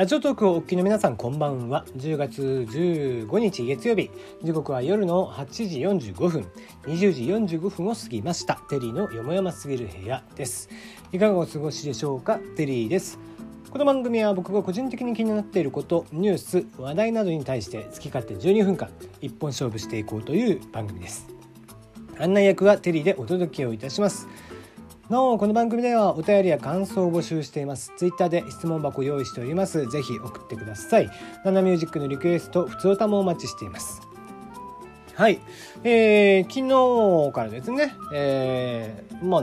ラジオトークをお聞きの皆さんこんばんは。10月15日月曜日。時刻は夜の8時45分。20時45分を過ぎました。テリーのよもやますぎる部屋です。いかがお過ごしでしょうか？テリーです。この番組は僕が個人的に気になっていることニュース話題などに対して好き勝手12分間一本勝負していこうという番組です。案内役はテリーでお届けをいたします。なおこの番組ではお便りや感想を募集しています。ツイッターで質問箱用意しております。ぜひ送ってください。ナナミュージックのリクエスト普通歌もお待ちしています。はい、えー、昨日からですね、えー、まあ、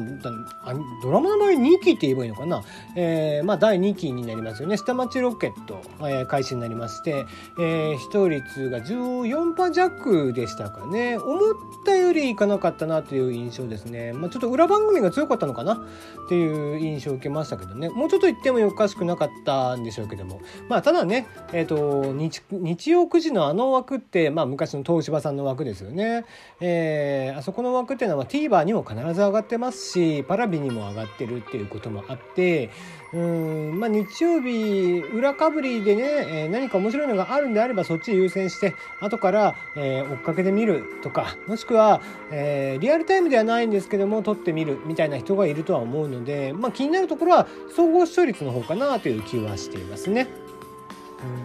ドラマの場合2期って言えばいいのかな、えー、まあ、第2期になりますよね。下町ロケット、えー、開始になりまして、えー、視聴率が14%弱でしたかね。思ったよりいかなかったなという印象ですね。まあ、ちょっと裏番組が強かったのかなっていう印象を受けましたけどね。もうちょっと言ってもおかしくなかったんでしょうけども。まあ、ただね、えっ、ー、と日、日曜9時のあの枠って、まあ、昔の東芝さんの枠でですよね。えー、あそこの枠っていうのは TVer にも必ず上がってますし、パラビにも上がってるっていうこともあって、うん、まあ日曜日裏かぶりでね、えー、何か面白いのがあるんであればそっち優先して、後から、えー、追っかけてみるとか、もしくは、えー、リアルタイムではないんですけども、撮ってみるみたいな人がいるとは思うので、まあ気になるところは総合視聴率の方かなという気はしていますね。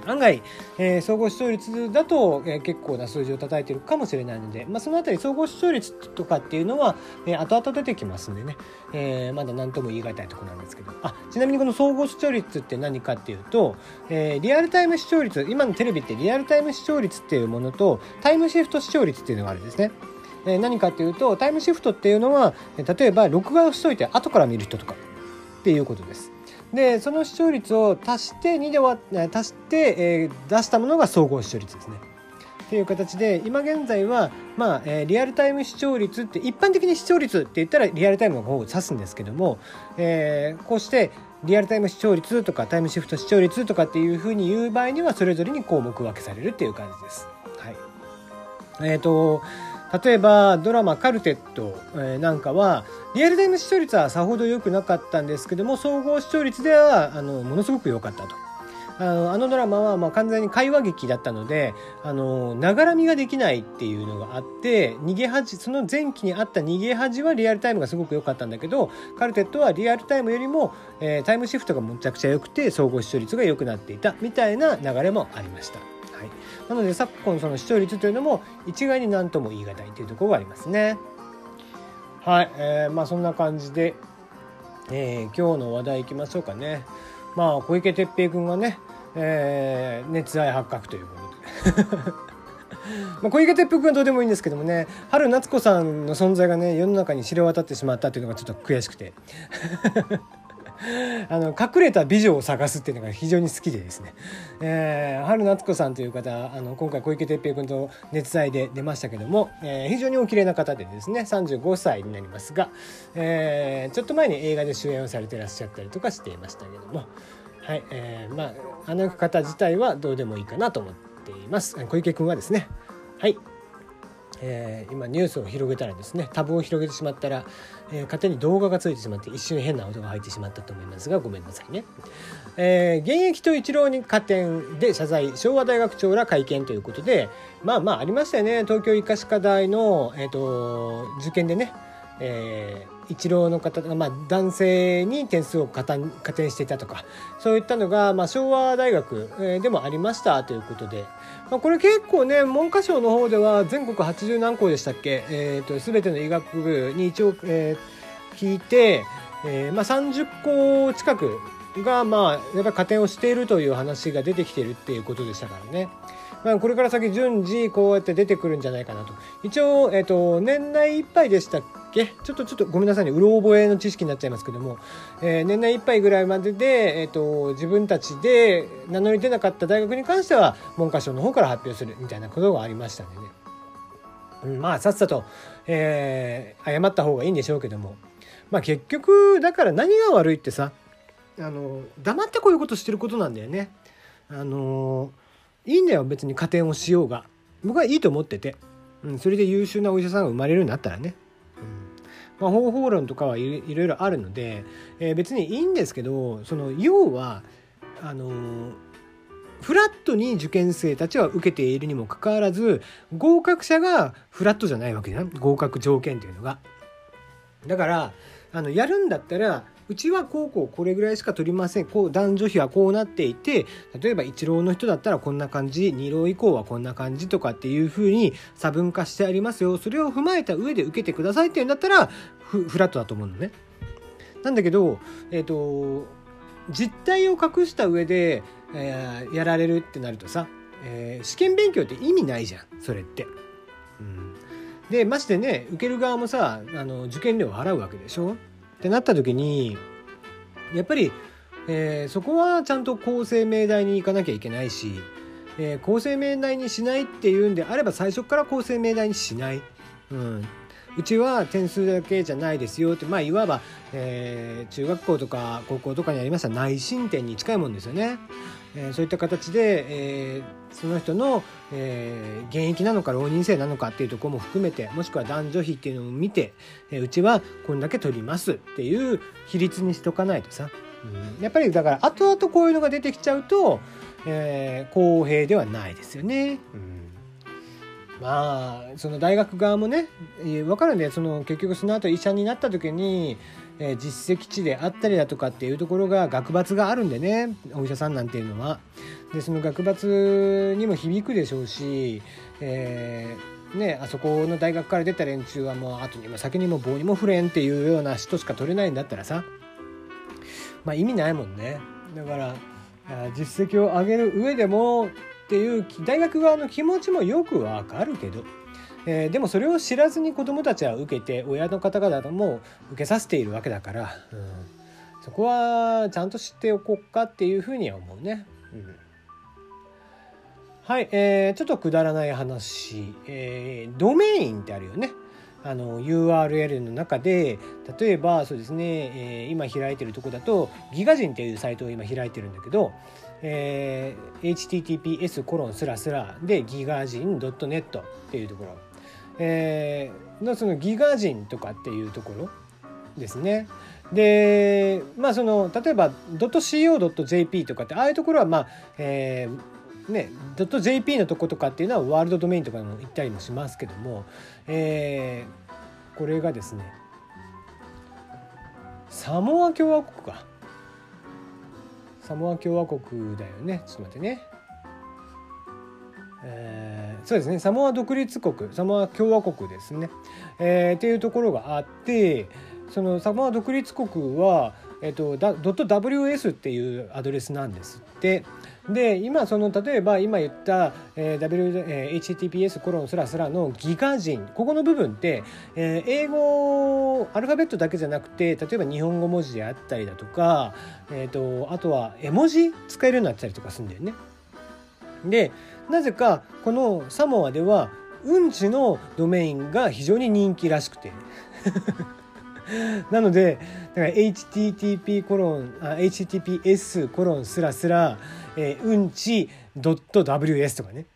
案外、えー、総合視聴率だと、えー、結構な数字を叩いてるかもしれないので、まあ、そのあたり総合視聴率とかっていうのは、えー、後々出てきますんでね、えー、まだ何とも言い難いところなんですけどあちなみにこの総合視聴率って何かっていうと、えー、リアルタイム視聴率今のテレビってリアルタイム視聴率っていうものとタイムシフト視聴率っていうのがあるんですね。えー、何かっていうとタイムシフトっていうのは例えば録画をしといて後から見る人とかっていうことです。でその視聴率を足して2で割足して、えー、出したものが総合視聴率ですね。っていう形で今現在は、まあえー、リアルタイム視聴率って一般的に視聴率って言ったらリアルタイムの方を指すんですけども、えー、こうしてリアルタイム視聴率とかタイムシフト視聴率とかっていうふうに言う場合にはそれぞれに項目分けされるっていう感じです。はい、えっ、ー、と例えばドラマ「カルテット」なんかはリアルタイム視聴率はさほど良くなかったんですけども総合視聴率ではあのものすごく良かったと。あのあのドラマはまあ完全に会話劇だったのであのながらみができないっていうのがあって逃げ恥その前期にあった逃げ恥はリアルタイムがすごく良かったんだけどカルテットはリアルタイムよりも、えー、タイムシフトがむちゃくちゃ良くて総合視聴率が良くなっていたみたいな流れもありました。はい、なので昨今その視聴率というのも一概に何とも言い難いというところがありますね。はい、えー、まあそんな感じで、えー、今日の話題いきましょうかね。まあ小池徹平君がね、えー、熱愛発覚ということで。まあ小池徹平君はどうでもいいんですけどもね春夏子さんの存在がね世の中に知れ渡ってしまったというのがちょっと悔しくてあの隠れた美女を探すっていうのが非常に好きでですね、えー、春夏子さんという方あの今回小池徹平君と熱愛で出ましたけども、えー、非常にお綺麗な方でですね35歳になりますが、えー、ちょっと前に映画で主演をされてらっしゃったりとかしていましたけどもはい、えー、まああの方自体はどうでもいいかなと思っています。小池君はですねはい。えー、今ニュースを広げたらですねタブを広げてしまったら、えー、勝手に動画がついてしまって一瞬変な音が入ってしまったと思いますがごめんなさいね、えー、現役と一郎に加点で謝罪昭和大学長ら会見ということでまあまあありましたよね。東京医科歯科大の、えーと、受験でね、えー一郎の方、まあ、男性に点数を加点加点していたとかそういったのが、まあ、昭和大学、でもありましたということで、まあ、これ結構ね文科省の方では全国80何校でしたっけ、えーと、全ての医学部に一応、えー、聞いて、えーまあ、30校近くが、まあ、やっぱり加点をしているという話が出てきているっていうことでしたからね。まあ、これから先順次こうやって出てくるんじゃないかなと。一応、えっ、ー、と、年内いっぱいでしたっけ？ちょっとちょっとごめんなさいね。うろ覚えの知識になっちゃいますけども、えー、年内いっぱいぐらいまでで、えっ、ー、と、自分たちで名乗り出なかった大学に関しては、文科省の方から発表するみたいなことがありましたんでね。うん、まあ、さっさと、えー、謝った方がいいんでしょうけども。まあ結局、だから何が悪いってさ、あの、黙ってこういうことしてることなんだよね。あのーいいんだよ別に加点をしようが。僕はいいと思ってて、うん、それで優秀なお医者さんが生まれるようになったらね、うん。まあ、方法論とかはいろいろあるので、えー、別にいいんですけどその要はあのー、フラットに受験生たちは受けているにもかかわらず合格者がフラットじゃないわけじゃん。合格条件っていうのが。だからあのやるんだったらうちは高校こうこれぐらいしか取りません。こう男女比はこうなっていて例えば一浪の人だったらこんな感じ二浪以降はこんな感じとかっていうふうに差分化してありますよ。それを踏まえた上で受けてくださいっていうんだったらフラットだと思うのね。なんだけど、えっ、ー、と実態を隠した上で、えー、やられるってなるとさ、えー、試験勉強って意味ないじゃん。それって。うん、でましてね受ける側もさあの受験料を払うわけでしょ？ってなった時にやっぱり、えー、そこはちゃんと厚生命題に行かなきゃいけないし、えー、厚生命題にしないっていうんであれば最初から厚生命題にしない、うん、うちは点数だけじゃないですよってまあいわば、えー、中学校とか高校とかにありました内申点に近いもんですよね。えー、そういった形で、えー、その人の、えー、現役なのか浪人生なのかっていうところも含めてもしくは男女比っていうのを見て、え、うちはこんだけ取りますっていう比率にしとかないとさ、うん、やっぱりだから後々こういうのが出てきちゃうと、え、公平ではないですよね。うん。まあその大学側もね分かるんでその結局その後医者になった時に、えー、実績値であったりだとかっていうところが学罰があるんでねお医者さんなんていうのは。でその学罰にも響くでしょうし、えー、ね、あそこの大学から出た連中はもう後にも先にも棒にも触れんっていうような人しか取れないんだったらさまあ意味ないもんね。だから実績を上げる上でもっていう大学側の気持ちもよくわかるけど、えー、でもそれを知らずに子どもたちは受けて親の方々も受けさせているわけだから、うん、そこはちゃんと知っておこうかっていうふうには思うね。うんはい、えー、ちょっとくだらない話、えー、ドメインってあるよね。あの URL の中で例えばそうですね、えー、今開いてるとこだとギガ人っていうサイトを今開いてるんだけど、えー、https コロンスラスラでギガ人 .net っていうところ、えー、のそのギガ人とかっていうところですね。でまあその例えば .co.jp とかってああいうところはまあ、えー、ね、.jp のとことかっていうのはワールドドメインとかにも行ったりもしますけども、えー、これがですねサモア共和国かサモア共和国だよね。ちょっと待ってね。えー、そうですね。サモア独立国。サモア共和国ですね、えー、っていうところがあってそのサモア独立国は、えーと、と .ws っていうアドレスなんですって。で今その例えば今言った、えー w えー、HTTPS コロンスラスラのギガ人ここの部分って、えー、英語アルファベットだけじゃなくて例えば日本語文字であったりだとか、えーと、あとは絵文字使えるようになったりとかするんだよね。でなぜかこのサモアではうんちのドメインが非常に人気らしくて なのでだから HTTP コロンあ HTTPS コロンスラスラ、えー、うんち .ws とかね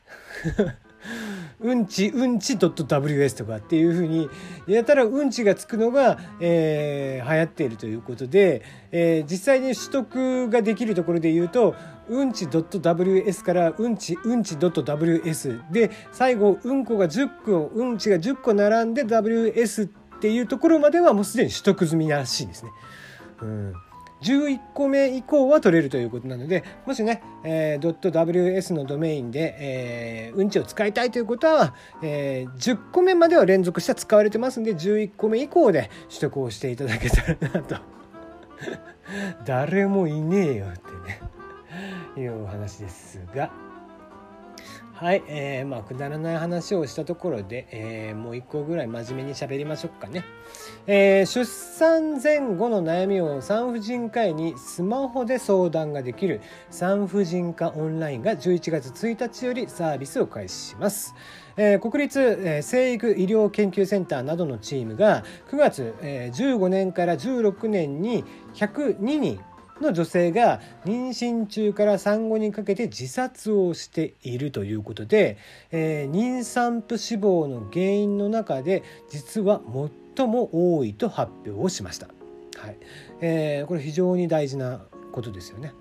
うんちうんち .ws とかっていうふうにやたらうんちがつくのが、えー、流行っているということで、えー、実際に取得ができるところで言うとうんち .ws からうんちうんち .ws で最後うんこが10個うんちが10個並んで ws っていうところまではもうすでに取得済みらしいですね。うん11個目以降は取れるということなのでもしね、えー、.ws のドメインで、えー、うんちを使いたいということは、えー、10個目までは連続して使われてますんで11個目以降で取得をしていただけたらなと 誰もいねえよってねいうお話ですが。はい、えー、まあくだらない話をしたところで、えー、もう一個ぐらい真面目に喋りましょうかね、えー、出産前後の悩みを産婦人科医にスマホで相談ができる産婦人科オンラインが11月1日よりサービスを開始します、えー、国立、えー、生育医療研究センターなどのチームが9月、えー、15年から16年に102人の女性が妊娠中から産後にかけて自殺をしているということで、えー、妊産婦死亡の原因の中で実は最も多いと発表をしました。はいえー、これ非常に大事なことですよね。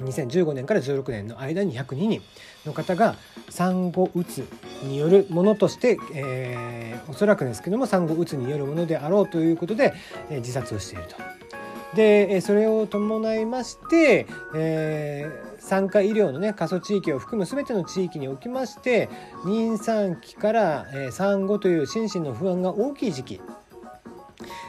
2015年から16年の間に102人の方が産後うつによるものとして、えー、おそらくですけども産後うつによるものであろうということで、えー、自殺をしていると。でそれを伴いまして、えー、産科医療のね過疎地域を含む全ての地域におきまして妊産期から、産後という心身の不安が大きい時期。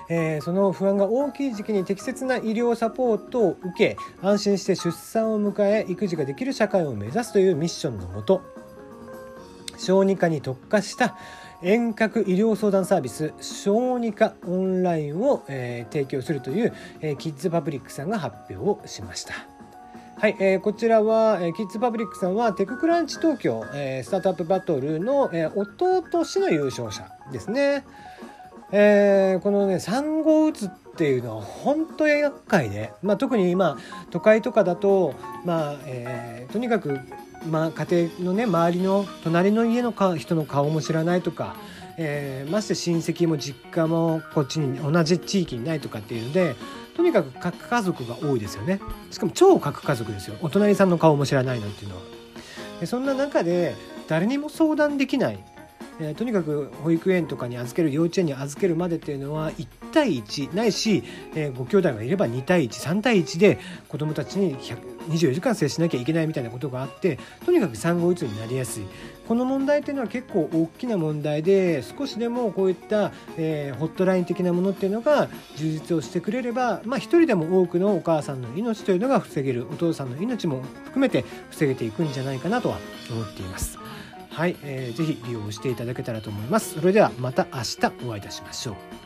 えー、その不安が大きい時期に適切な医療サポートを受け安心して出産を迎え育児ができる社会を目指すというミッションのもと小児科に特化した遠隔医療相談サービス小児科オンラインを、えー、提供するという、えー、キッズパブリックさんが発表をしました。はい、えー、こちらは、えー、キッズパブリックさんはテククランチ東京、えー、スタートアップバトルの、えー、弟氏の優勝者ですね。えー、このね産後うつっていうのは本当に厄介で、まあ、特に今都会とかだと、まあえー、とにかく、まあ、家庭のね周りの隣の家の人の顔も知らないとか、えー、まして親戚も実家もこっちに同じ地域にないとかっていうのでとにかく核家族が多いですよね。しかも超核家族ですよ。お隣さんの顔も知らないなんていうのは。でそんな中で誰にも相談できない。えー、とにかく保育園とかに預ける幼稚園に預けるまでっていうのは1対1ないし、えー、ご兄弟がいれば2対13対1で子どもたちに24時間接しなきゃいけないみたいなことがあってとにかく産後うつになりやすいこの問題っていうのは結構大きな問題で少しでもこういった、えー、ホットライン的なものっていうのが充実をしてくれれば、まあ、一人でも多くのお母さんの命というのが防げるお父さんの命も含めて防げていくんじゃないかなとは思っています。はい、えー、ぜひ利用していただけたらと思います。それではまた明日お会いいたしましょう。